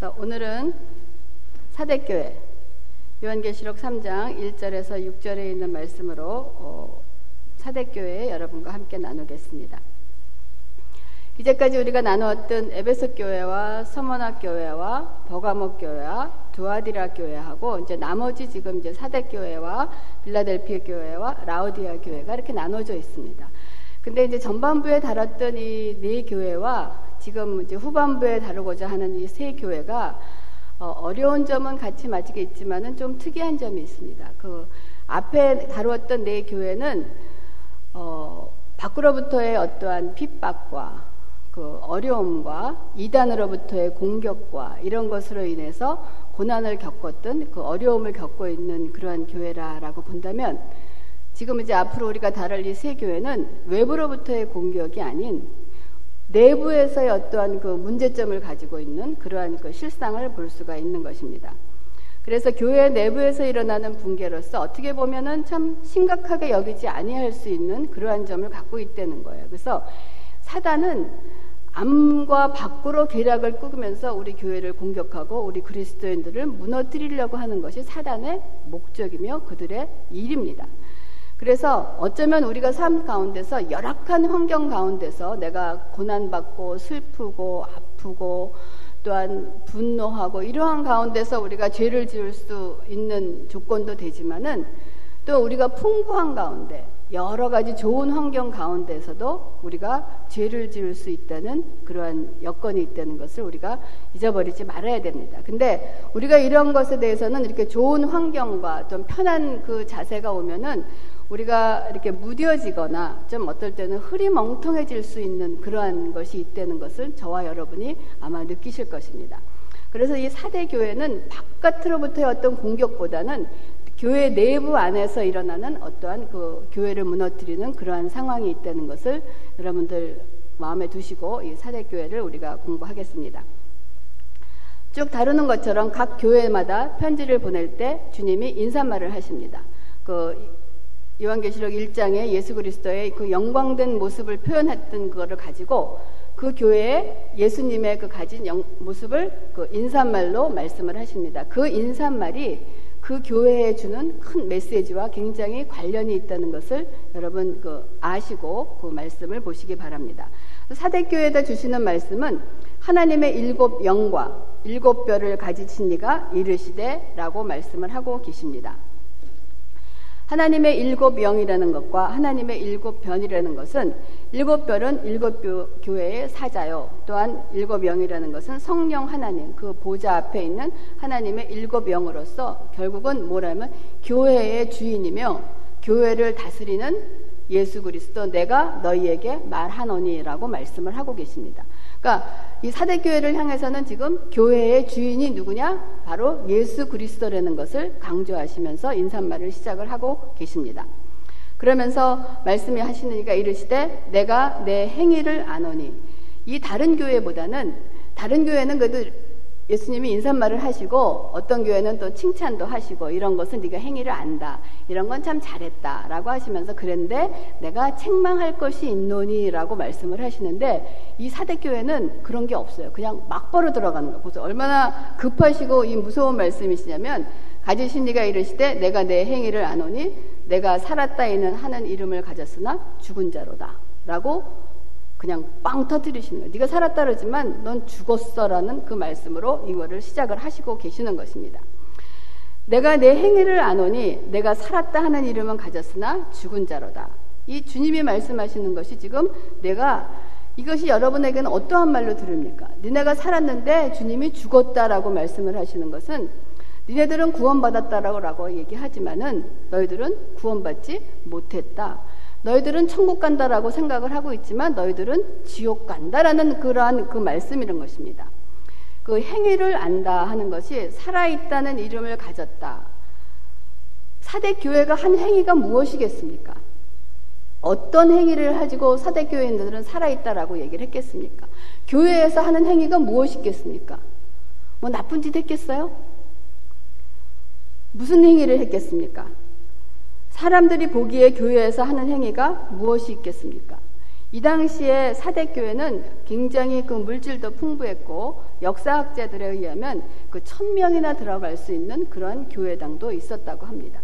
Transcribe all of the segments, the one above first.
오늘은 사대교회 요한계시록 3장 1절에서 6절에 있는 말씀으로 어, 사대교회 여러분과 함께 나누겠습니다. 이제까지 우리가 나누었던 에베소 교회와 서머나 교회와 버가모 교회와 두아디라 교회하고 이제 나머지 지금 이제 사대 교회와 빌라델피아 교회와 라우디아 교회가 이렇게 나눠져 있습니다. 근데 이제 전반부에 다뤘던 이 네 교회와 지금 이제 후반부에 다루고자 하는 이 세 교회가 어, 려운 점은 같이 맞게 있지만은 좀 특이한 점이 있습니다. 그 앞에 다루었던 네 교회는 어, 밖으로부터의 어떠한 핍박과 그 어려움과 이단으로부터의 공격과 이런 것으로 인해서 고난을 겪었던 그 어려움을 겪고 있는 그러한 교회라라고 본다면 지금 이제 앞으로 우리가 다룰 이 세 교회는 외부로부터의 공격이 아닌 내부에서의 어떠한 그 문제점을 가지고 있는 그러한 그 실상을 볼 수가 있는 것입니다. 그래서 교회 내부에서 일어나는 붕괴로서 어떻게 보면은 참 심각하게 여기지 아니할 수 있는 그러한 점을 갖고 있다는 거예요. 그래서 사단은 암과 밖으로 계략을 꾸면서 우리 교회를 공격하고 우리 그리스도인들을 무너뜨리려고 하는 것이 사단의 목적이며 그들의 일입니다. 그래서 어쩌면 우리가 삶 가운데서 열악한 환경 가운데서 내가 고난받고 슬프고 아프고 또한 분노하고 이러한 가운데서 우리가 죄를 지을 수 있는 조건도 되지만은 또 우리가 풍부한 가운데 여러 가지 좋은 환경 가운데서도 우리가 죄를 지을 수 있다는 그러한 여건이 있다는 것을 우리가 잊어버리지 말아야 됩니다. 근데 우리가 이런 것에 대해서는 이렇게 좋은 환경과 좀 편한 그 자세가 오면은 우리가 이렇게 무뎌지거나 좀 어떨 때는 흐리멍텅해질 수 있는 그러한 것이 있다는 것을 저와 여러분이 아마 느끼실 것입니다. 그래서 이 사대 교회는 바깥으로부터의 어떤 공격보다는 교회 내부 안에서 일어나는 어떠한 그 교회를 무너뜨리는 그러한 상황이 있다는 것을 여러분들 마음에 두시고 이 사대 교회를 우리가 공부하겠습니다. 쭉 다루는 것처럼 각 교회마다 편지를 보낼 때 주님이 인사말을 하십니다. 그 요한계시록 1장에 예수 그리스도의 그 영광된 모습을 표현했던 그거를 가지고 그 교회에 예수님의 그 가진 영, 모습을 그 인사말로 말씀을 하십니다. 그 인사말이 그 교회에 주는 큰 메시지와 굉장히 관련이 있다는 것을 여러분 그 아시고 그 말씀을 보시기 바랍니다. 사대교회에다 주시는 말씀은 하나님의 일곱 영과 일곱 뼈를 가지신 이가 이르시되라고 말씀을 하고 계십니다. 하나님의 일곱 영이라는 것과 하나님의 일곱 변이라는 것은 일곱 별은 일곱 교회의 사자요. 또한 일곱 영이라는 것은 성령 하나님, 그 보좌 앞에 있는 하나님의 일곱 영으로서 결국은 뭐라면 교회의 주인이며 교회를 다스리는 예수 그리스도 내가 너희에게 말하노니라고 말씀을 하고 계십니다. 그러니까 이 사대교회를 향해서는 지금 교회의 주인이 누구냐? 바로 예수 그리스도라는 것을 강조하시면서 인사말을 시작을 하고 계십니다. 그러면서 말씀이 하시는 이가 이르시되 내가 내 행위를 아노니 이 다른 교회보다는 다른 교회는 그래도 예수님이 인사말을 하시고 어떤 교회는 또 칭찬도 하시고 이런 것은 네가 행위를 안다. 이런 건 참 잘했다라고 하시면서 그런데 내가 책망할 것이 있노니라고 말씀을 하시는데 이 사대 교회는 그런 게 없어요. 그냥 막버려 들어가는 거예요. 그래서 얼마나 급하시고 이 무서운 말씀이시냐면 가지신 네가 이르시되 내가 내 행위를 아노니 내가 살았다에는 하는 이름을 가졌으나 죽은 자로다라고 그냥 빵 터뜨리시는 거예요. 네가 살았다 그러지만 넌 죽었어라는 그 말씀으로 이거를 시작을 하시고 계시는 것입니다. 내가 내 행위를 아노니 내가 살았다 하는 이름은 가졌으나 죽은 자로다. 이 주님이 말씀하시는 것이 지금 내가 이것이 여러분에게는 어떠한 말로 들립니까? 니네가 살았는데 주님이 죽었다라고 말씀을 하시는 것은 니네들은 구원받았다라고 얘기하지만은 너희들은 구원받지 못했다. 너희들은 천국 간다라고 생각을 하고 있지만 너희들은 지옥 간다라는 그러한 그 말씀이란 것입니다. 그 행위를 안다 하는 것이 살아있다는 이름을 가졌다. 사대 교회가 한 행위가 무엇이겠습니까? 어떤 행위를 가지고 사대 교회인들은 살아있다라고 얘기를 했겠습니까? 교회에서 하는 행위가 무엇이겠습니까? 뭐 나쁜 짓 했겠어요? 무슨 행위를 했겠습니까? 사람들이 보기에 교회에서 하는 행위가 무엇이 있겠습니까? 이 당시에 사대교회는 굉장히 그 물질도 풍부했고 역사학자들에 의하면 그 천명이나 들어갈 수 있는 그런 교회당도 있었다고 합니다.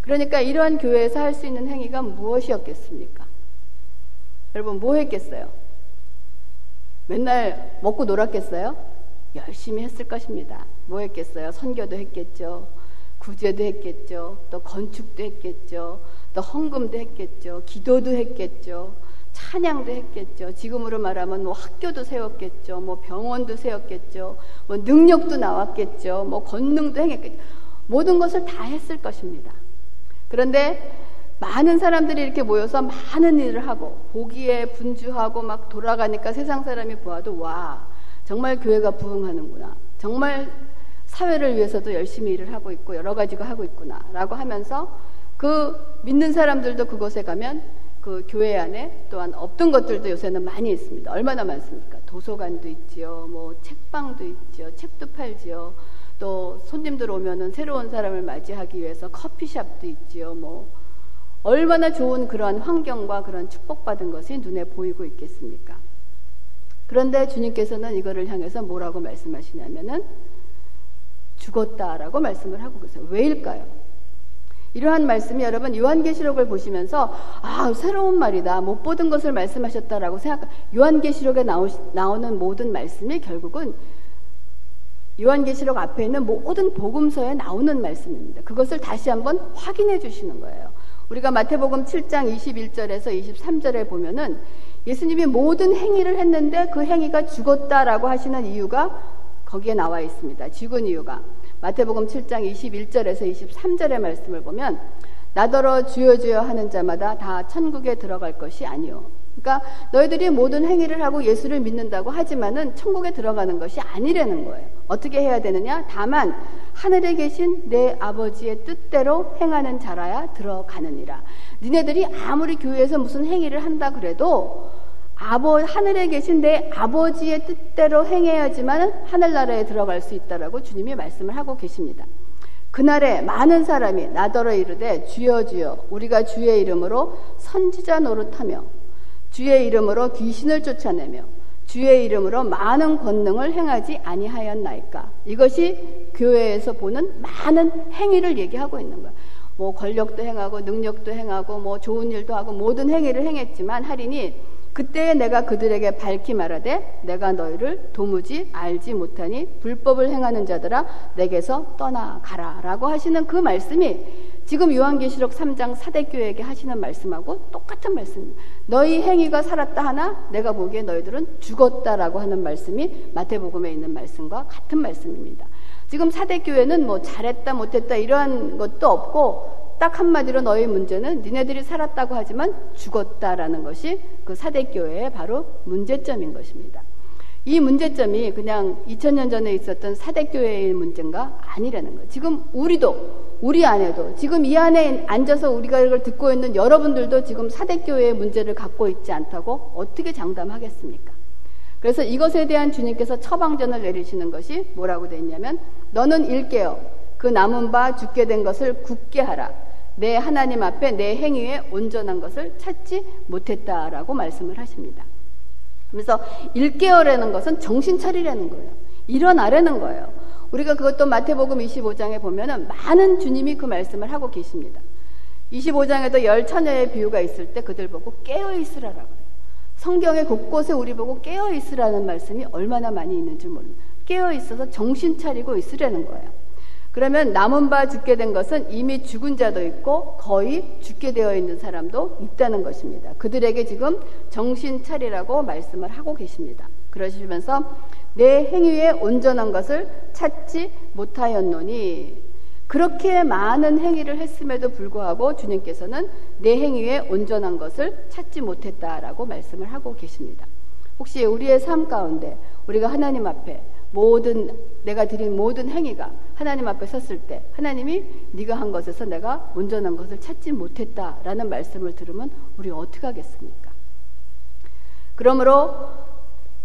그러니까 이러한 교회에서 할 수 있는 행위가 무엇이었겠습니까? 여러분 뭐 했겠어요? 맨날 먹고 놀았겠어요? 열심히 했을 것입니다. 뭐 했겠어요? 선교도 했겠죠. 구제도 했겠죠. 또 건축도 했겠죠. 또 헌금도 했겠죠. 기도도 했겠죠. 찬양도 했겠죠. 지금으로 말하면 뭐 학교도 세웠겠죠. 뭐 병원도 세웠겠죠. 뭐 능력도 나왔겠죠. 뭐 권능도 행했겠죠. 모든 것을 다 했을 것입니다. 그런데 많은 사람들이 이렇게 모여서 많은 일을 하고 보기에 분주하고 막 돌아가니까 세상 사람이 보아도 와 정말 교회가 부흥하는구나 정말 사회를 위해서도 열심히 일을 하고 있고 여러 가지가 하고 있구나라고 하면서 그 믿는 사람들도 그곳에 가면 그 교회 안에 또한 없던 것들도 요새는 많이 있습니다. 얼마나 많습니까? 도서관도 있지요, 뭐 책방도 있지요, 책도 팔지요. 또 손님들 오면은 새로운 사람을 맞이하기 위해서 커피숍도 있지요. 뭐 얼마나 좋은 그러한 환경과 그런 축복받은 것이 눈에 보이고 있겠습니까? 그런데 주님께서는 이거를 향해서 뭐라고 말씀하시냐면은 죽었다라고 말씀을 하고 계세요. 왜일까요? 이러한 말씀이 여러분 요한계시록을 보시면서 아 새로운 말이다 못 보던 것을 말씀하셨다라고 생각 요한계시록에 나오, 나오는 모든 말씀이 결국은 요한계시록 앞에 있는 모든 복음서에 나오는 말씀입니다. 그것을 다시 한번 확인해 주시는 거예요. 우리가 마태복음 7장 21절에서 23절에 보면은 예수님이 모든 행위를 했는데 그 행위가 죽었다라고 하시는 이유가 거기에 나와 있습니다. 죽은 이유가 마태복음 7장 21절에서 23절의 말씀을 보면 나더러 주여 주여 하는 자마다 다 천국에 들어갈 것이 아니요. 그러니까 너희들이 모든 행위를 하고 예수를 믿는다고 하지만은 천국에 들어가는 것이 아니라는 거예요. 어떻게 해야 되느냐? 다만 하늘에 계신 내 아버지의 뜻대로 행하는 자라야 들어가느니라. 니네들이 아무리 교회에서 무슨 행위를 한다 그래도 아버 하늘에 계신 내 아버지의 뜻대로 행해야지만 하늘나라에 들어갈 수 있다라고 주님이 말씀을 하고 계십니다. 그날에 많은 사람이 나더러 이르되 주여 주여 우리가 주의 이름으로 선지자 노릇하며 주의 이름으로 귀신을 쫓아내며 주의 이름으로 많은 권능을 행하지 아니하였나이까 이것이 교회에서 보는 많은 행위를 얘기하고 있는 거야. 뭐 권력도 행하고 능력도 행하고 뭐 좋은 일도 하고 모든 행위를 행했지만 할인이 그때 내가 그들에게 밝히 말하되 내가 너희를 도무지 알지 못하니 불법을 행하는 자들아 내게서 떠나가라라고 하시는 그 말씀이 지금 요한계시록 3장 사대교회에게 하시는 말씀하고 똑같은 말씀입니다. 너희 행위가 살았다 하나 내가 보기에 너희들은 죽었다라고 하는 말씀이 마태복음에 있는 말씀과 같은 말씀입니다. 지금 사대교회는 뭐 잘했다 못했다 이러한 것도 없고 딱 한마디로 너의 문제는 니네들이 살았다고 하지만 죽었다라는 것이 그 사대교회의 바로 문제점인 것입니다. 이 문제점이 그냥 2000년 전에 있었던 사대교회의 문제인가 아니라는 거예요. 지금 우리도 우리 안에도 지금 이 안에 앉아서 우리가 이걸 듣고 있는 여러분들도 지금 사대교회의 문제를 갖고 있지 않다고 어떻게 장담하겠습니까? 그래서 이것에 대한 주님께서 처방전을 내리시는 것이 뭐라고 되어 있냐면 너는 일깨어 그 남은 바 죽게 된 것을 굳게 하라. 내 하나님 앞에 내 행위에 온전한 것을 찾지 못했다라고 말씀을 하십니다. 그래서 일개월라는 것은 정신 차리라는 거예요. 일어나라는 거예요. 우리가 그것도 마태복음 25장에 보면은 많은 주님이 그 말씀을 하고 계십니다. 25장에도 열 처녀의 비유가 있을 때 그들 보고 깨어 있으라라고 해요. 성경의 곳곳에 우리 보고 깨어 있으라는 말씀이 얼마나 많이 있는지 모릅니다. 깨어 있어서 정신 차리고 있으라는 거예요. 그러면 남은 바 죽게 된 것은 이미 죽은 자도 있고 거의 죽게 되어 있는 사람도 있다는 것입니다. 그들에게 지금 정신 차리라고 말씀을 하고 계십니다. 그러시면서 내 행위에 온전한 것을 찾지 못하였노니 그렇게 많은 행위를 했음에도 불구하고 주님께서는 내 행위에 온전한 것을 찾지 못했다라고 말씀을 하고 계십니다. 혹시 우리의 삶 가운데 우리가 하나님 앞에 모든 내가 드린 모든 행위가 하나님 앞에 섰을 때 하나님이 네가 한 것에서 내가 온전한 것을 찾지 못했다라는 말씀을 들으면 우리 어떻게 하겠습니까? 그러므로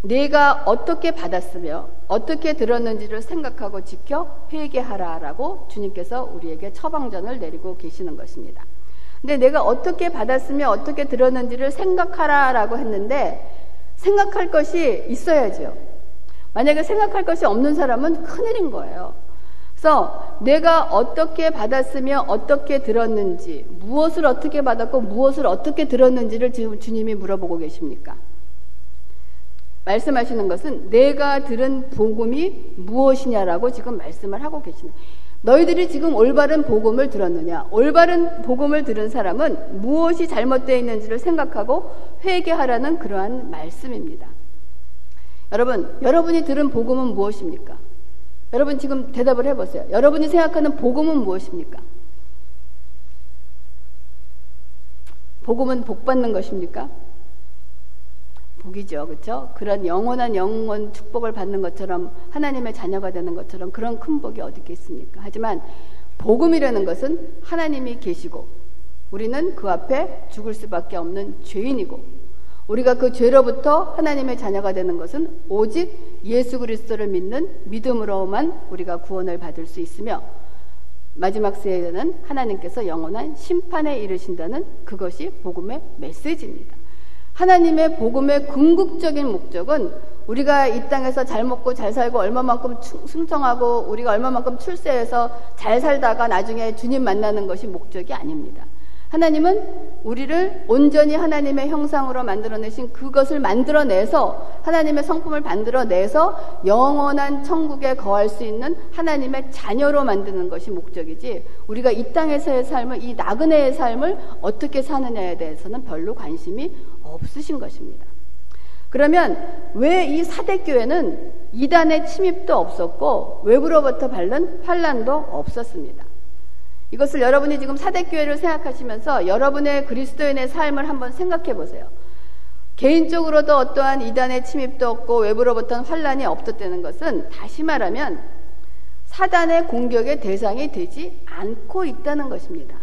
내가 어떻게 받았으며 어떻게 들었는지를 생각하고 지켜 회개하라라고 주님께서 우리에게 처방전을 내리고 계시는 것입니다. 근데 내가 어떻게 받았으며 어떻게 들었는지를 생각하라라고 했는데 생각할 것이 있어야죠. 만약에 생각할 것이 없는 사람은 큰일인 거예요. 그래서 내가 어떻게 받았으며 어떻게 들었는지, 무엇을 어떻게 받았고 무엇을 어떻게 들었는지를 지금 주님이 물어보고 계십니까? 말씀하시는 것은 내가 들은 복음이 무엇이냐라고 지금 말씀을 하고 계시는 너희들이 지금 올바른 복음을 들었느냐? 올바른 복음을 들은 사람은 무엇이 잘못되어 있는지를 생각하고 회개하라는 그러한 말씀입니다. 여러분, 여러분이 들은 복음은 무엇입니까? 여러분 지금 대답을 해보세요. 여러분이 생각하는 복음은 무엇입니까? 복음은 복 받는 것입니까? 복이죠. 그렇죠? 그런 영원한 영원 축복을 받는 것처럼 하나님의 자녀가 되는 것처럼 그런 큰 복이 어디 있겠습니까? 하지만 복음이라는 것은 하나님이 계시고 우리는 그 앞에 죽을 수밖에 없는 죄인이고 우리가 그 죄로부터 하나님의 자녀가 되는 것은 오직 예수 그리스도를 믿는 믿음으로만 우리가 구원을 받을 수 있으며 마지막 세에는 하나님께서 영원한 심판에 이르신다는 그것이 복음의 메시지입니다. 하나님의 복음의 궁극적인 목적은 우리가 이 땅에서 잘 먹고 잘 살고 얼마만큼 승청하고 우리가 얼마만큼 출세해서 잘 살다가 나중에 주님 만나는 것이 목적이 아닙니다. 하나님은 우리를 온전히 하나님의 형상으로 만들어내신 그것을 만들어내서 하나님의 성품을 만들어내서 영원한 천국에 거할 수 있는 하나님의 자녀로 만드는 것이 목적이지 우리가 이 땅에서의 삶을 이 나그네의 삶을 어떻게 사느냐에 대해서는 별로 관심이 없으신 것입니다. 그러면 왜 이 사대교회는 이단의 침입도 없었고 외부로부터 받는 환란도 없었습니다. 이것을 여러분이 지금 사대교회를 생각하시면서 여러분의 그리스도인의 삶을 한번 생각해 보세요. 개인적으로도 어떠한 이단의 침입도 없고 외부로부터는 환란이 없었다는 것은 다시 말하면 사단의 공격의 대상이 되지 않고 있다는 것입니다.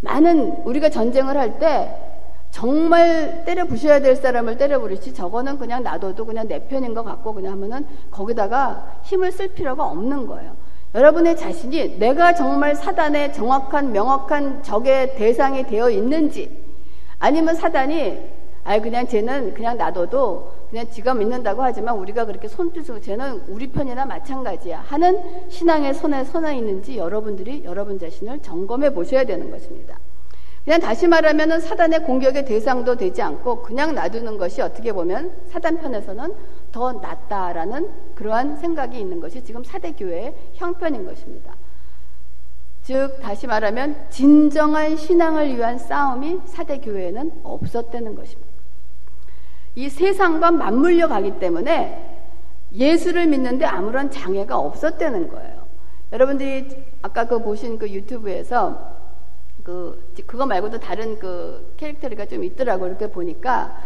많은 우리가 전쟁을 할 때 정말 때려 부셔야 될 사람을 때려 부르지 저거는 그냥 놔둬도 그냥 내 편인 것 같고 그냥 하면은 거기다가 힘을 쓸 필요가 없는 거예요. 여러분의 자신이 내가 정말 사단의 정확한 명확한 적의 대상이 되어 있는지 아니면 사단이 아 그냥 쟤는 그냥 놔둬도 그냥 지가 믿는다고 하지만 우리가 그렇게 손짓으로 쟤는 우리 편이나 마찬가지야 하는 신앙의 손에 선에 있는지 여러분들이 여러분 자신을 점검해 보셔야 되는 것입니다. 그냥 다시 말하면 사단의 공격의 대상도 되지 않고 그냥 놔두는 것이 어떻게 보면 사단 편에서는 더 낫다라는 그러한 생각이 있는 것이 지금 사대교회의 형편인 것입니다. 즉, 다시 말하면 진정한 신앙을 위한 싸움이 사대교회에는 없었다는 것입니다. 이 세상과 맞물려 가기 때문에 예수를 믿는데 아무런 장애가 없었다는 거예요. 여러분들이 아까 그 보신 그 유튜브에서 그, 그거 말고도 다른 그 캐릭터가 좀 있더라고요. 이렇게 보니까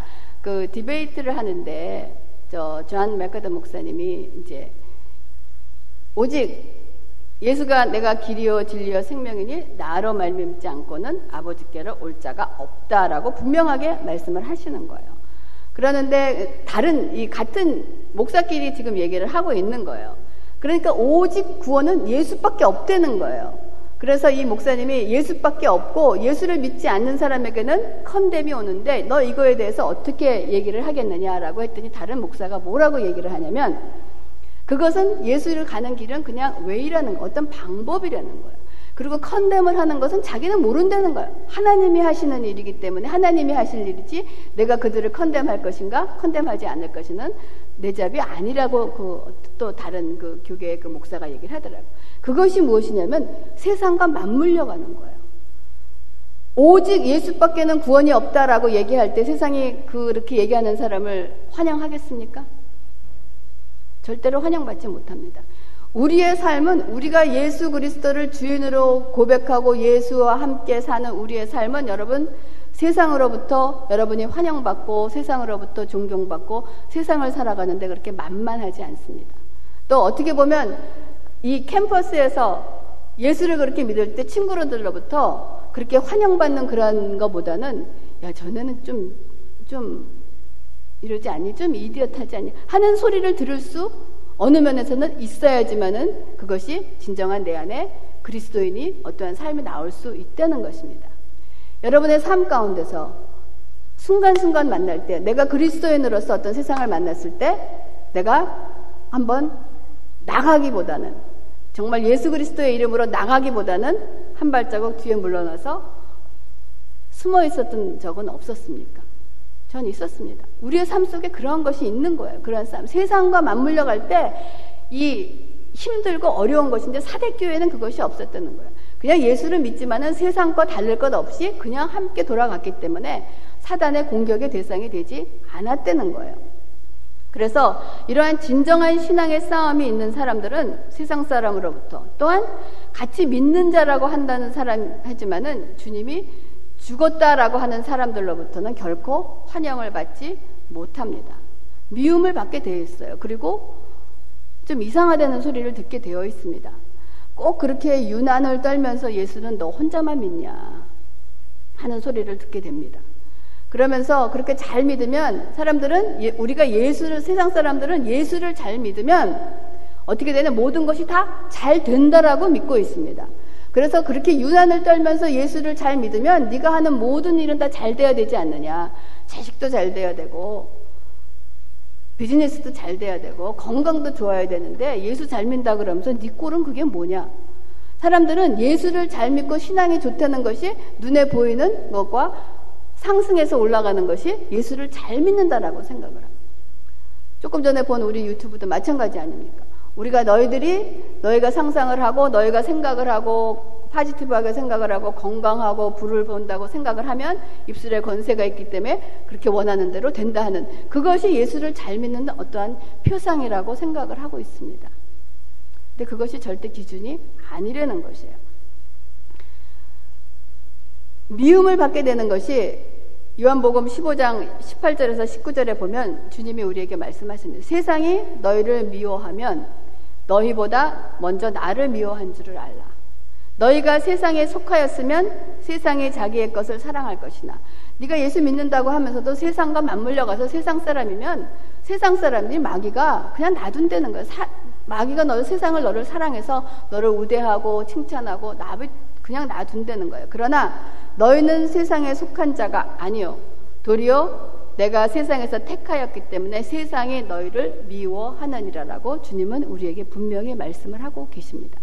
그 debate를 하는데 저 존 맥카더 목사님이 이제 오직 예수가 내가 길이요 진리요 생명이니 나로 말미암지 않고는 아버지께로 올 자가 없다라고 분명하게 말씀을 하시는 거예요. 그러는데 다른 이 같은 목사끼리 지금 얘기를 하고 있는 거예요. 그러니까 오직 구원은 예수밖에 없다는 거예요. 그래서 이 목사님이 예수밖에 없고 예수를 믿지 않는 사람에게는 컨뎀이 오는데 너 이거에 대해서 어떻게 얘기를 하겠느냐라고 했더니 다른 목사가 뭐라고 얘기를 하냐면 그것은 예수를 가는 길은 그냥 왜이라는 거, 어떤 방법이라는 거예요. 그리고 컨뎀을 하는 것은 자기는 모른다는 거예요. 하나님이 하시는 일이기 때문에 하나님이 하실 일이지 내가 그들을 컨뎀할 것인가 컨뎀하지 않을 것이는 내 잡이 아니라고 그 또 다른 그 교계의 그 목사가 얘기를 하더라고요. 그것이 무엇이냐면 세상과 맞물려 가는 거예요. 오직 예수밖에는 구원이 없다라고 얘기할 때 세상이 그렇게 얘기하는 사람을 환영하겠습니까? 절대로 환영받지 못합니다. 우리의 삶은 우리가 예수 그리스도를 주인으로 고백하고 예수와 함께 사는 우리의 삶은 여러분 세상으로부터 여러분이 환영받고 세상으로부터 존경받고 세상을 살아가는데 그렇게 만만하지 않습니다. 또 어떻게 보면 이 캠퍼스에서 예수를 그렇게 믿을 때 친구들로부터 그렇게 환영받는 그런 것보다는 야 전에는 좀 좀 이러지 않니 좀 이디엇하지 않니 하는 소리를 들을 수 어느 면에서는 있어야지만은 그것이 진정한 내 안에 그리스도인이 어떠한 삶이 나올 수 있다는 것입니다. 여러분의 삶 가운데서 순간순간 만날 때 내가 그리스도인으로서 어떤 세상을 만났을 때 내가 한번 나가기보다는 정말 예수 그리스도의 이름으로 나가기보다는 한 발자국 뒤에 물러나서 숨어 있었던 적은 없었습니까? 전 있었습니다. 우리의 삶 속에 그런 것이 있는 거예요. 그런 삶. 세상과 맞물려 갈 때 이 힘들고 어려운 것인데 사대교회는 그것이 없었다는 거예요. 그냥 예수를 믿지만은 세상과 다를 것 없이 그냥 함께 돌아갔기 때문에 사단의 공격의 대상이 되지 않았다는 거예요. 그래서 이러한 진정한 신앙의 싸움이 있는 사람들은 세상 사람으로부터 또한 같이 믿는 자라고 한다는 사람 하지만은 주님이 죽었다라고 하는 사람들로부터는 결코 환영을 받지 못합니다. 미움을 받게 되어 있어요. 그리고 좀 이상하다는 소리를 듣게 되어 있습니다. 꼭 그렇게 유난을 떨면서 예수는 너 혼자만 믿냐 하는 소리를 듣게 됩니다. 그러면서 그렇게 잘 믿으면 사람들은 예, 우리가 예수를 세상 사람들은 예수를 잘 믿으면 어떻게 되는 모든 것이 다 잘 된다라고 믿고 있습니다. 그래서 그렇게 유난을 떨면서 예수를 잘 믿으면 네가 하는 모든 일은 다 잘 돼야 되지 않느냐. 자식도 잘 돼야 되고 비즈니스도 잘 돼야 되고 건강도 좋아야 되는데 예수 잘 믿다 그러면서 네 꼴은 그게 뭐냐? 사람들은 예수를 잘 믿고 신앙이 좋다는 것이 눈에 보이는 것과 상승해서 올라가는 것이 예수를 잘 믿는다라고 생각을 합니다. 조금 전에 본 우리 유튜브도 마찬가지 아닙니까? 우리가 너희들이 너희가 상상을 하고 너희가 생각을 하고 파지티브하게 생각을 하고 건강하고 불을 본다고 생각을 하면 입술에 건세가 있기 때문에 그렇게 원하는 대로 된다 하는 그것이 예수를 잘 믿는 어떠한 표상이라고 생각을 하고 있습니다. 근데 그것이 절대 기준이 아니라는 것이에요. 미움을 받게 되는 것이 요한복음 15장 18절에서 19절에 보면 주님이 우리에게 말씀하십니다. 세상이 너희를 미워하면 너희보다 먼저 나를 미워한 줄을 알라. 너희가 세상에 속하였으면 세상이 자기의 것을 사랑할 것이나 네가 예수 믿는다고 하면서도 세상과 맞물려 가서 세상 사람이면 세상 사람들이 마귀가 그냥 놔둔다는 거야. 사, 마귀가 너 세상을 너를 사랑해서 너를 우대하고 칭찬하고 나를 그냥 놔둔다는 거예요. 그러나 너희는 세상에 속한 자가 아니요. 도리어 내가 세상에서 택하였기 때문에 세상이 너희를 미워하느니라라고 주님은 우리에게 분명히 말씀을 하고 계십니다.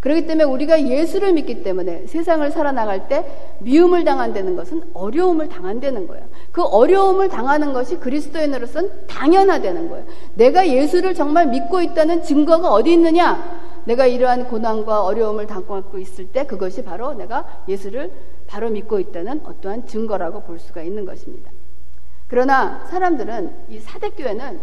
그렇기 때문에 우리가 예수를 믿기 때문에 세상을 살아나갈 때 미움을 당한다는 것은 어려움을 당한다는 거예요. 그 어려움을 당하는 것이 그리스도인으로서는 당연하다는 거예요. 내가 예수를 정말 믿고 있다는 증거가 어디 있느냐? 내가 이러한 고난과 어려움을 당고 있을 때 그것이 바로 내가 예수를 바로 믿고 있다는 어떠한 증거라고 볼 수가 있는 것입니다. 그러나 사람들은 이 사대교회는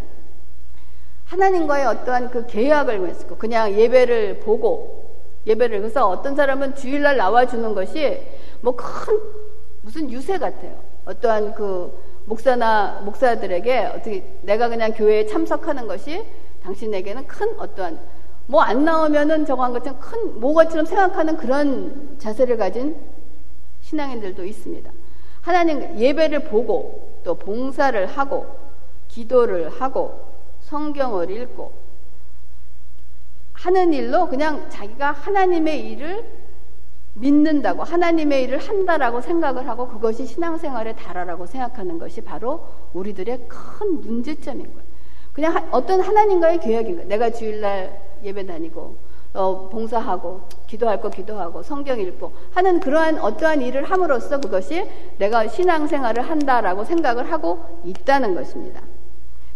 하나님과의 어떠한 그 계약을 맺고 그냥 예배를 보고 예배를 그래서 어떤 사람은 주일날 나와주는 것이 뭐 큰 무슨 유세 같아요. 어떠한 그 목사나 목사들에게 어떻게 내가 그냥 교회에 참석하는 것이 당신에게는 큰 어떠한 뭐 안 나오면은 저거 한 것처럼 큰 모가처럼 생각하는 그런 자세를 가진 신앙인들도 있습니다. 하나님 예배를 보고 또 봉사를 하고 기도를 하고 성경을 읽고 하는 일로 그냥 자기가 하나님의 일을 믿는다고 하나님의 일을 한다라고 생각을 하고 그것이 신앙생활의 달아라고 생각하는 것이 바로 우리들의 큰 문제점인 거예요. 그냥 어떤 하나님과의 계약인 거예요. 내가 주일날 예배 다니고 어, 봉사하고 기도할 거 기도하고 성경 읽고 하는 그러한 어떠한 일을 함으로써 그것이 내가 신앙생활을 한다라고 생각을 하고 있다는 것입니다.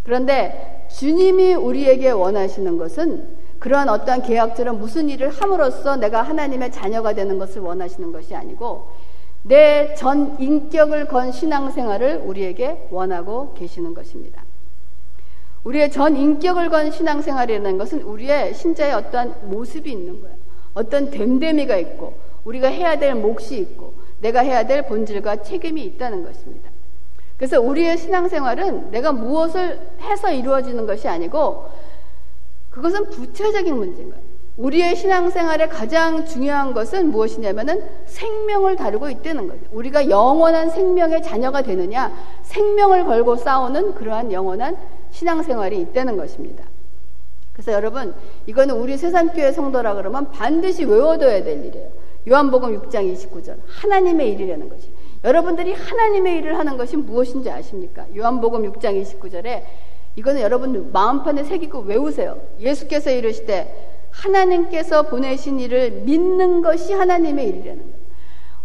그런데 주님이 우리에게 원하시는 것은 그러한 어떠한 계약처럼 무슨 일을 함으로써 내가 하나님의 자녀가 되는 것을 원하시는 것이 아니고 내 전 인격을 건 신앙생활을 우리에게 원하고 계시는 것입니다. 우리의 전 인격을 건 신앙생활이라는 것은 우리의 신자의 어떠한 모습이 있는 거예요. 어떤 됨됨이가 있고 우리가 해야 될 몫이 있고 내가 해야 될 본질과 책임이 있다는 것입니다. 그래서 우리의 신앙생활은 내가 무엇을 해서 이루어지는 것이 아니고 그것은 부차적인 문제인 거예요. 우리의 신앙생활에 가장 중요한 것은 무엇이냐면은 생명을 다루고 있다는 거죠. 우리가 영원한 생명의 자녀가 되느냐, 생명을 걸고 싸우는 그러한 영원한 신앙생활이 있다는 것입니다. 그래서 여러분, 이거는 우리 세상교회 성도라 그러면 반드시 외워둬야 될 일이에요. 요한복음 6장 29절. 하나님의 일이라는 것이. 여러분들이 하나님의 일을 하는 것이 무엇인지 아십니까? 요한복음 6장 29절에 이거는 여러분 마음판에 새기고 외우세요. 예수께서 이르시되 하나님께서 보내신 일을 믿는 것이 하나님의 일이라는 거예요.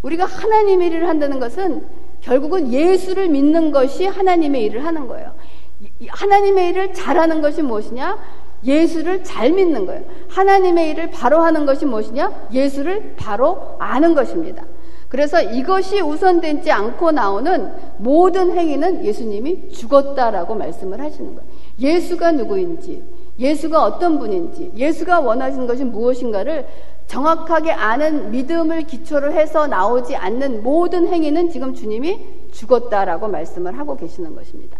우리가 하나님의 일을 한다는 것은 결국은 예수를 믿는 것이 하나님의 일을 하는 거예요. 하나님의 일을 잘하는 것이 무엇이냐? 예수를 잘 믿는 거예요. 하나님의 일을 바로 하는 것이 무엇이냐? 예수를 바로 아는 것입니다. 그래서 이것이 우선되지 않고 나오는 모든 행위는 예수님이 죽었다라고 말씀을 하시는 거예요. 예수가 누구인지, 예수가 어떤 분인지, 예수가 원하시는 것이 무엇인가를 정확하게 아는 믿음을 기초로 해서 나오지 않는 모든 행위는 지금 주님이 죽었다라고 말씀을 하고 계시는 것입니다.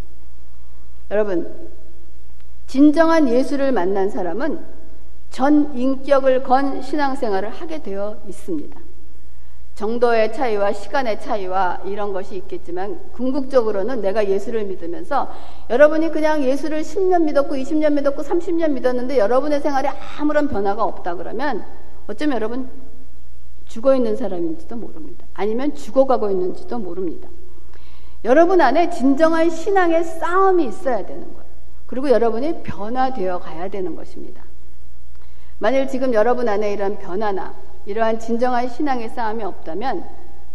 여러분, 진정한 예수를 만난 사람은 전 인격을 건 신앙생활을 하게 되어 있습니다. 정도의 차이와 시간의 차이와 이런 것이 있겠지만 궁극적으로는 내가 예수를 믿으면서 여러분이 그냥 예수를 10년 믿었고 20년 믿었고 30년 믿었는데 여러분의 생활에 아무런 변화가 없다 그러면 어쩌면 여러분 죽어 있는 사람인지도 모릅니다. 아니면 죽어가고 있는지도 모릅니다. 여러분 안에 진정한 신앙의 싸움이 있어야 되는 거예요. 그리고 여러분이 변화되어 가야 되는 것입니다. 만일 지금 여러분 안에 이런 변화나 이러한 진정한 신앙의 싸움이 없다면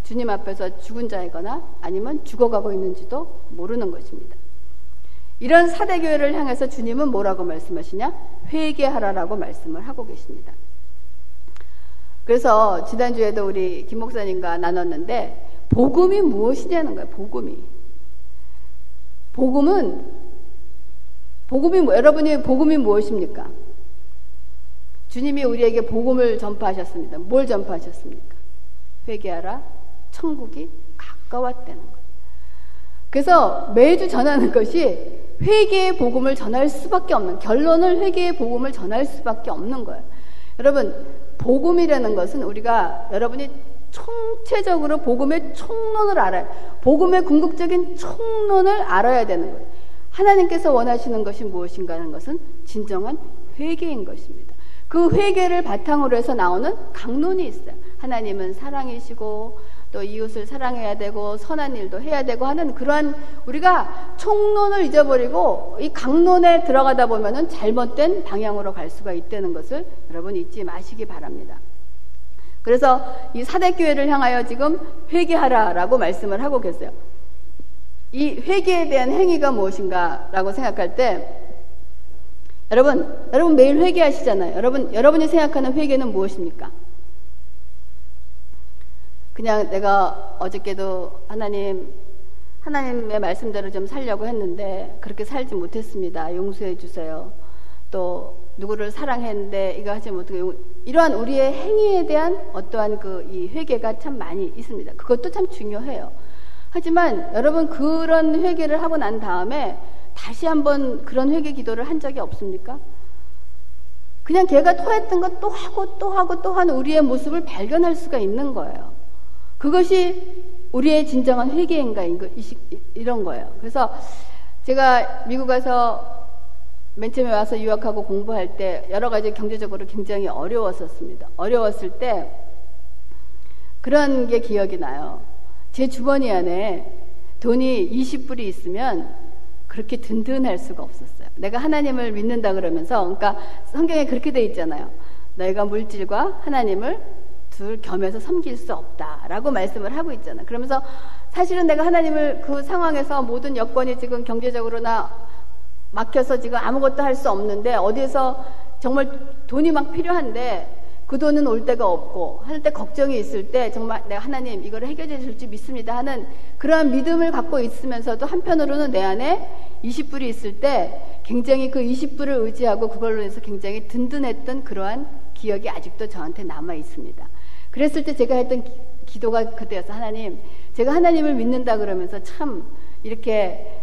주님 앞에서 죽은 자이거나 아니면 죽어가고 있는지도 모르는 것입니다. 이런 사대교회를 향해서 주님은 뭐라고 말씀하시냐? 회개하라라고 말씀을 하고 계십니다. 그래서 지난주에도 우리 김 목사님과 나눴는데 복음이 무엇이냐는 거예요. 복음이. 복음은 복음이 뭐, 여러분이 복음이 무엇입니까? 주님이 우리에게 복음을 전파하셨습니다. 뭘 전파하셨습니까? 회개하라. 천국이 가까웠다는 거예요. 그래서 매주 전하는 것이 회개의 복음을 전할 수밖에 없는 결론을 회개의 복음을 전할 수밖에 없는 거예요. 여러분 복음이라는 것은 우리가 여러분이 총체적으로 복음의 총론을 알아요. 복음의 궁극적인 총론을 알아야 되는 거예요. 하나님께서 원하시는 것이 무엇인가 하는 것은 진정한 회개인 것입니다. 그 회개를 바탕으로 해서 나오는 강론이 있어요. 하나님은 사랑이시고 또 이웃을 사랑해야 되고 선한 일도 해야 되고 하는 그러한 우리가 총론을 잊어버리고 이 강론에 들어가다 보면은 잘못된 방향으로 갈 수가 있다는 것을 여러분 잊지 마시기 바랍니다. 그래서 이 사대교회를 향하여 지금 회개하라라고 말씀을 하고 계세요. 이 회개에 대한 행위가 무엇인가라고 생각할 때 여러분, 여러분 매일 회개하시잖아요. 여러분, 여러분이 생각하는 회개는 무엇입니까? 그냥 내가 어저께도 하나님, 하나님의 말씀대로 좀 살려고 했는데 그렇게 살지 못했습니다. 용서해 주세요. 또 누구를 사랑했는데 이거 하지 못하고 이러한 우리의 행위에 대한 어떠한 그 이 회개가 참 많이 있습니다. 그것도 참 중요해요. 하지만 여러분 그런 회개를 하고 난 다음에 다시 한번 그런 회개 기도를 한 적이 없습니까? 그냥 걔가 토했던 것 또 하고 또 하고 또 하는 우리의 모습을 발견할 수가 있는 거예요. 그것이 우리의 진정한 회개인가 이런 거예요. 그래서 제가 미국 가서 맨 처음에 와서 유학하고 공부할 때 여러 가지 경제적으로 굉장히 어려웠었습니다. 어려웠을 때 그런 게 기억이 나요. 제 주머니 안에 돈이 20불이 있으면 그렇게 든든할 수가 없었어요. 내가 하나님을 믿는다 그러면서, 그러니까 성경에 그렇게 돼 있잖아요. 너희가 물질과 하나님을 둘 겸해서 섬길 수 없다라고 말씀을 하고 있잖아요. 그러면서 사실은 내가 하나님을 그 상황에서 모든 여건이 지금 경제적으로나 막혀서 지금 아무것도 할 수 없는데 어디에서 정말 돈이 막 필요한데 그 돈은 올 데가 없고 할 때 걱정이 있을 때 정말 내가 하나님 이걸 해결해 줄지 믿습니다 하는 그러한 믿음을 갖고 있으면서도 한편으로는 내 안에 20불이 있을 때 굉장히 그 20불을 의지하고 그걸로 해서 굉장히 든든했던 그러한 기억이 아직도 저한테 남아 있습니다. 그랬을 때 제가 했던 기, 도가 그때였어. 하나님, 제가 하나님을 믿는다 그러면서 참 이렇게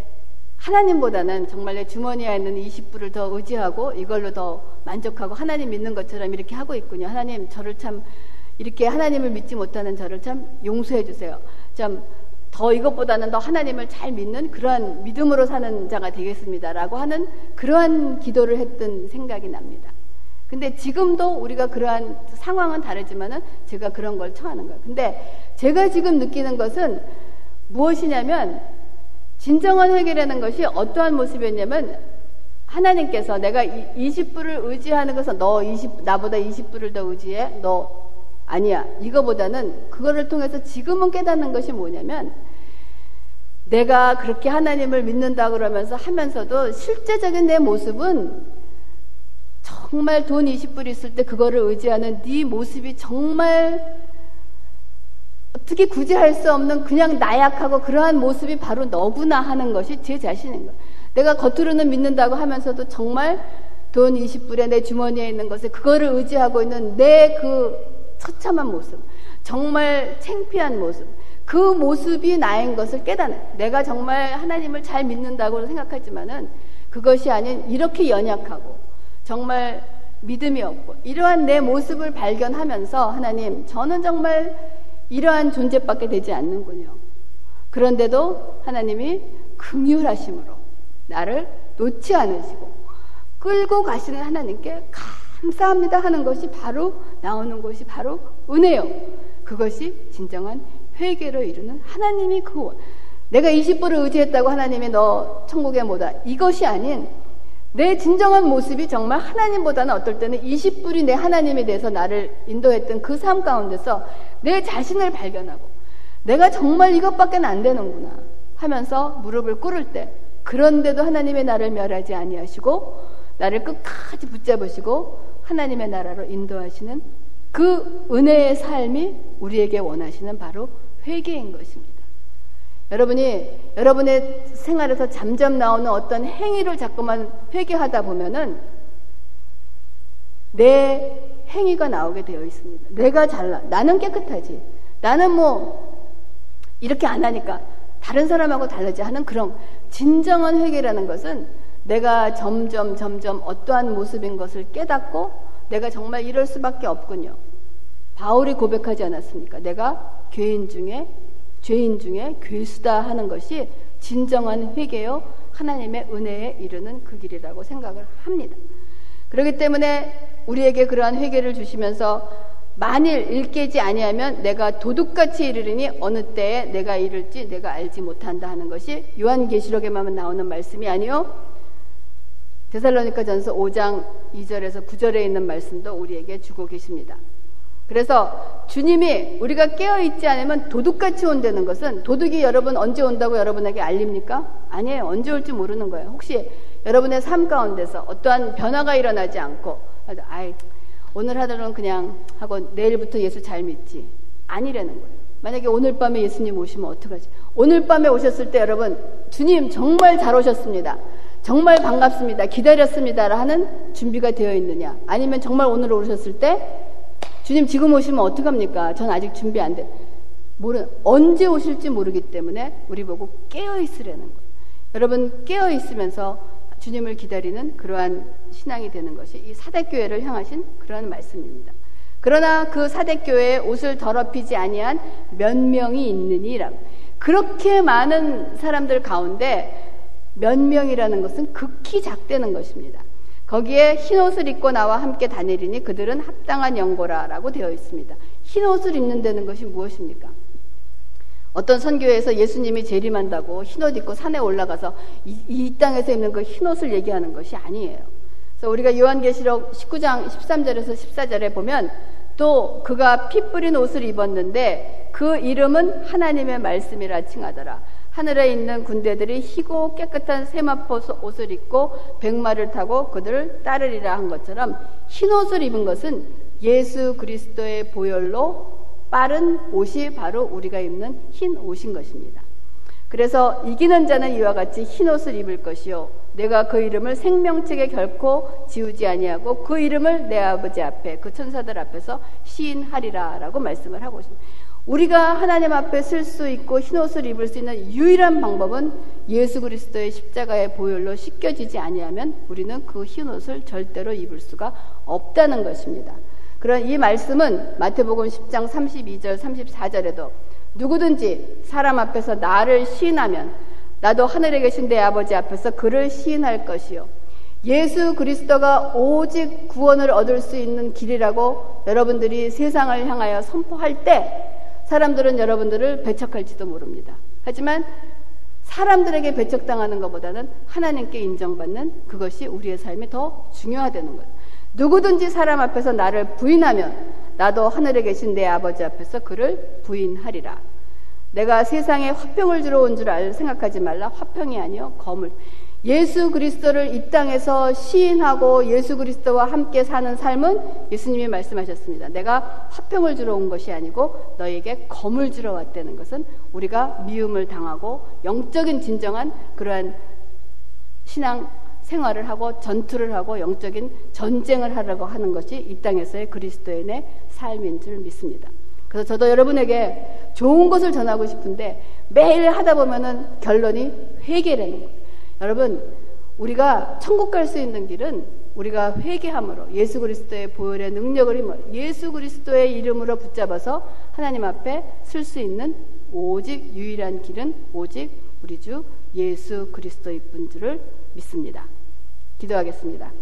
하나님보다는 정말 내 주머니에 있는 20불을 더 의지하고 이걸로 더 만족하고 하나님 믿는 것처럼 이렇게 하고 있군요. 하나님 저를 참 이렇게 하나님을 믿지 못하는 저를 참 용서해 주세요. 좀더 이것보다는 더 하나님을 잘 믿는 그러한 믿음으로 사는 자가 되겠습니다라고 하는 그러한 기도를 했던 생각이 납니다. 근데 지금도 우리가 그러한 상황은 다르지만은 제가 그런 걸 처하는 거예요. 근데 제가 지금 느끼는 것은 무엇이냐면 진정한 회개라는 것이 어떠한 모습이었냐면 하나님께서 내가 20불을 의지하는 것은 너 20, 나보다 20불을 더 의지해? 너 아니야. 이거보다는 그거를 통해서 지금은 깨닫는 것이 뭐냐면 내가 그렇게 하나님을 믿는다 그러면서 하면서도 실제적인 내 모습은 정말 돈 20불 있을 때 그거를 의지하는 네 모습이 정말 어떻게 구제할 수 없는 그냥 나약하고 그러한 모습이 바로 너구나 하는 것이 제 자신인 거예요. 내가 겉으로는 믿는다고 하면서도 정말 돈 20불에 내 주머니에 있는 것을 그거를 의지하고 있는 내 그 처참한 모습, 정말 창피한 모습, 그 모습이 나인 것을 깨닫는. 내가 정말 하나님을 잘 믿는다고 생각하지만은 그것이 아닌 이렇게 연약하고 정말 믿음이 없고 이러한 내 모습을 발견하면서 하나님, 저는 정말 이러한 존재밖에 되지 않는군요. 그런데도 하나님이 긍휼하심으로 나를 놓지 않으시고 끌고 가시는 하나님께 감사합니다 하는 것이 바로 나오는 것이 바로 은혜요. 그것이 진정한 회개로 이루는 하나님이 그 내가 20불을 의지했다고 하나님이 너 천국에 못 와 이것이 아닌 내 진정한 모습이 정말 하나님보다는 어떨 때는 20불이 내 하나님에 대해서 나를 인도했던 그 삶 가운데서 내 자신을 발견하고 내가 정말 이것밖에 안 되는구나 하면서 무릎을 꿇을 때 그런데도 하나님의 나를 멸하지 아니하시고 나를 끝까지 붙잡으시고 하나님의 나라로 인도하시는 그 은혜의 삶이 우리에게 원하시는 바로 회개인 것입니다. 여러분이 여러분의 생활에서 잠잠 나오는 어떤 행위를 자꾸만 회개하다 보면은 내 행위가 나오게 되어 있습니다. 내가 잘나, 나는 깨끗하지. 나는 뭐 이렇게 안 하니까 다른 사람하고 다르지 하는 그런 진정한 회개라는 것은 내가 점점 점점 어떠한 모습인 것을 깨닫고 내가 정말 이럴 수밖에 없군요. 바울이 고백하지 않았습니까? 내가 죄인 중에 죄인 중에 괴수다 하는 것이 진정한 회개요 하나님의 은혜에 이르는 그 길이라고 생각을 합니다. 그렇기 때문에 우리에게 그러한 회개를 주시면서 만일 일깨지 아니하면 내가 도둑같이 이르리니 어느 때에 내가 이를지 내가 알지 못한다 하는 것이 요한계시록에만 나오는 말씀이 아니요 데살로니가전서 5장 2절에서 9절에 있는 말씀도 우리에게 주고 계십니다. 그래서 주님이 우리가 깨어 있지 않으면 도둑같이 온다는 것은 도둑이 여러분 언제 온다고 여러분에게 알립니까? 아니에요. 언제 올지 모르는 거예요. 혹시 여러분의 삶 가운데서 어떠한 변화가 일어나지 않고 아이 오늘 하루는 그냥 하고 내일부터 예수 잘 믿지 아니라는 거예요. 만약에 오늘 밤에 예수님 오시면 어떡하지? 오늘 밤에 오셨을 때 여러분 주님 정말 잘 오셨습니다. 정말 반갑습니다. 기다렸습니다. 하는 준비가 되어 있느냐? 아니면 정말 오늘 오셨을 때 주님 지금 오시면 어떡합니까? 전 아직 준비 안 돼. 모르 언제 오실지 모르기 때문에 우리 보고 깨어 있으라는 거예요. 여러분 깨어 있으면서 주님을 기다리는 그러한 신앙이 되는 것이 이 사대교회를 향하신 그러한 말씀입니다. 그러나 그 사대교회에 옷을 더럽히지 아니한 몇 명이 있느니라. 그렇게 많은 사람들 가운데 몇 명이라는 것은 극히 작다는 것입니다. 거기에 흰 옷을 입고 나와 함께 다니리니 그들은 합당한 연고라라고 되어 있습니다. 흰 옷을 입는다는 것이 무엇입니까? 어떤 선교에서 예수님이 재림한다고 흰 옷 입고 산에 올라가서 이, 이 땅에서 입는 그 흰 옷을 얘기하는 것이 아니에요. 그래서 우리가 요한계시록 19장 13절에서 14절에 보면 또 그가 피 뿌린 옷을 입었는데 그 이름은 하나님의 말씀이라 칭하더라. 하늘에 있는 군대들이 희고 깨끗한 세마포 옷을 입고 백마를 타고 그들을 따르리라 한 것처럼 흰 옷을 입은 것은 예수 그리스도의 보혈로 빠른 옷이 바로 우리가 입는 흰 옷인 것입니다. 그래서 이기는 자는 이와 같이 흰 옷을 입을 것이요 내가 그 이름을 생명책에 결코 지우지 아니하고 그 이름을 내 아버지 앞에 그 천사들 앞에서 시인하리라라고 말씀을 하고 있습니다. 우리가 하나님 앞에 쓸수 있고 흰옷을 입을 수 있는 유일한 방법은 예수 그리스도의 십자가의 보혈로 씻겨지지 아니하면 우리는 그 흰옷을 절대로 입을 수가 없다는 것입니다. 그런 이 말씀은 마태복음 10장 32절 34절에도 누구든지 사람 앞에서 나를 시인하면 나도 하늘에 계신 내 아버지 앞에서 그를 시인할 것이요 예수 그리스도가 오직 구원을 얻을 수 있는 길이라고 여러분들이 세상을 향하여 선포할 때 사람들은 여러분들을 배척할지도 모릅니다. 하지만 사람들에게 배척당하는 것보다는 하나님께 인정받는 그것이 우리의 삶이 더 중요하다는 거예요. 누구든지 사람 앞에서 나를 부인하면 나도 하늘에 계신 내 아버지 앞에서 그를 부인하리라. 내가 세상에 화평을 주러 온 줄 알 생각하지 말라. 화평이 아니요 거물. 예수 그리스도를 이 땅에서 시인하고 예수 그리스도와 함께 사는 삶은 예수님이 말씀하셨습니다. 내가 화평을 주러 온 것이 아니고 너에게 검을 주러 왔다는 것은 우리가 미움을 당하고 영적인 진정한 그러한 신앙 생활을 하고 전투를 하고 영적인 전쟁을 하려고 하는 것이 이 땅에서의 그리스도인의 삶인 줄 믿습니다. 그래서 저도 여러분에게 좋은 것을 전하고 싶은데 매일 하다 보면은 결론이 회개라는 거예요. 여러분, 우리가 천국 갈 수 있는 길은 우리가 회개함으로 예수 그리스도의 보혈의 능력을 힘을 예수 그리스도의 이름으로 붙잡아서 하나님 앞에 쓸수 있는 오직 유일한 길은 오직 우리 주 예수 그리스도의 뿐 줄을 믿습니다. 기도하겠습니다.